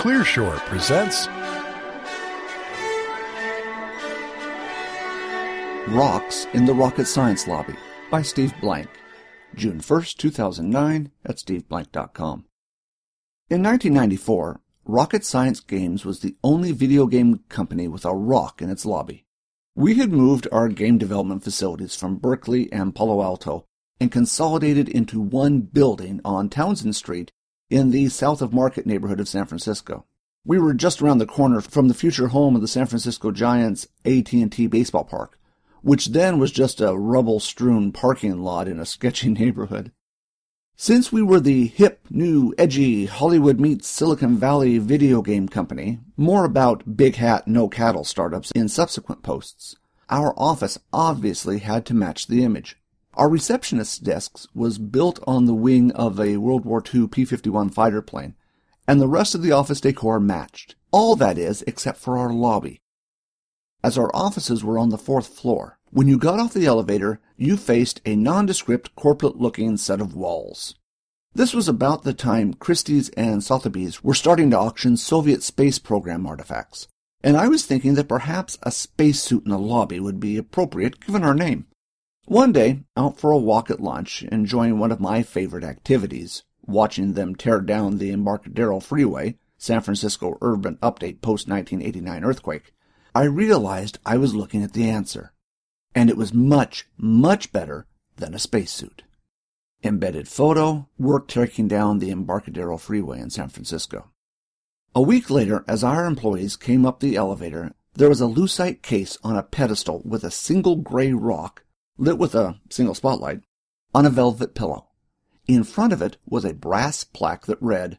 Clearshore presents Rocks in the Rocket Science Lobby by Steve Blank. June 1st, 2009 at steveblank.com. In 1994, Rocket Science Games was the only video game company with a rock in its lobby. We had moved our game development facilities from Berkeley and Palo Alto and consolidated into one building on Townsend Street in the south of Market neighborhood of San Francisco. We were just around the corner from the future home of the San Francisco Giants AT&T baseball park, which then was just a rubble-strewn parking lot in a sketchy neighborhood. Since we were the hip, new, edgy Hollywood meets Silicon Valley video game company, more about big hat, no cattle startups in subsequent posts, our office obviously had to match the image. Our receptionist's desk was built on the wing of a World War II P-51 fighter plane, and the rest of the office decor matched. All that is, except for our lobby. As our offices were on the fourth floor, when you got off the elevator, you faced a nondescript corporate-looking set of walls. This was about the time Christie's and Sotheby's were starting to auction Soviet space program artifacts, and I was thinking that perhaps a spacesuit in the lobby would be appropriate given our name. One day, out for a walk at lunch, enjoying one of my favorite activities, watching them tear down the Embarcadero Freeway, San Francisco Urban Update post 1989 earthquake, I realized I was looking at the answer. And it was much, much better than a spacesuit. Embedded photo, work taking down the Embarcadero Freeway in San Francisco. A week later, as our employees came up the elevator, there was a lucite case on a pedestal with a single gray rock lit with a single spotlight, on a velvet pillow. In front of it was a brass plaque that read,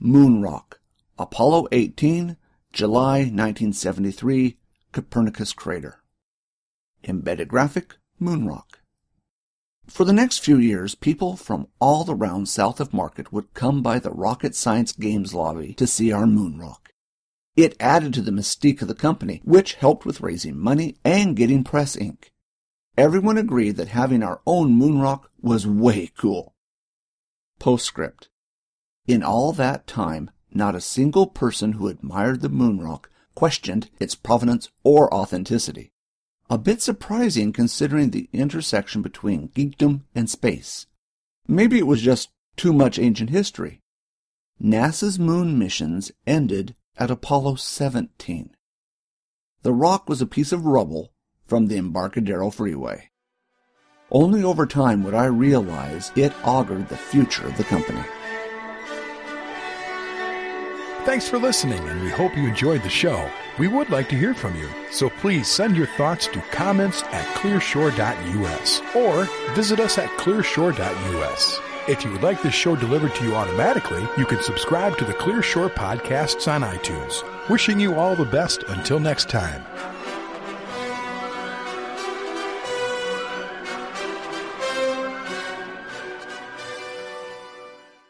Moon Rock, Apollo 18, July 1973, Copernicus Crater. Embedded graphic, Moon Rock. For the next few years, people from all around south of Market would come by the Rocket Science Games lobby to see our moon rock. It added to the mystique of the company, which helped with raising money and getting press ink everyone agreed that having our own moon rock was way cool. Postscript. In all that time, not a single person who admired the moon rock questioned its provenance or authenticity. A bit surprising considering the intersection between geekdom and space. Maybe it was just too much ancient history. NASA's moon missions ended at Apollo 17. The rock was a piece of rubble from the Embarcadero Freeway. Only over time would I realize it augured the future of the company. Thanks for listening, and we hope you enjoyed the show. We would like to hear from you, so please send your thoughts to comments at clearshore.us or visit us at clearshore.us. If you would like this show delivered to you automatically, you can subscribe to the Clearshore podcasts on iTunes. Wishing you all the best until next time.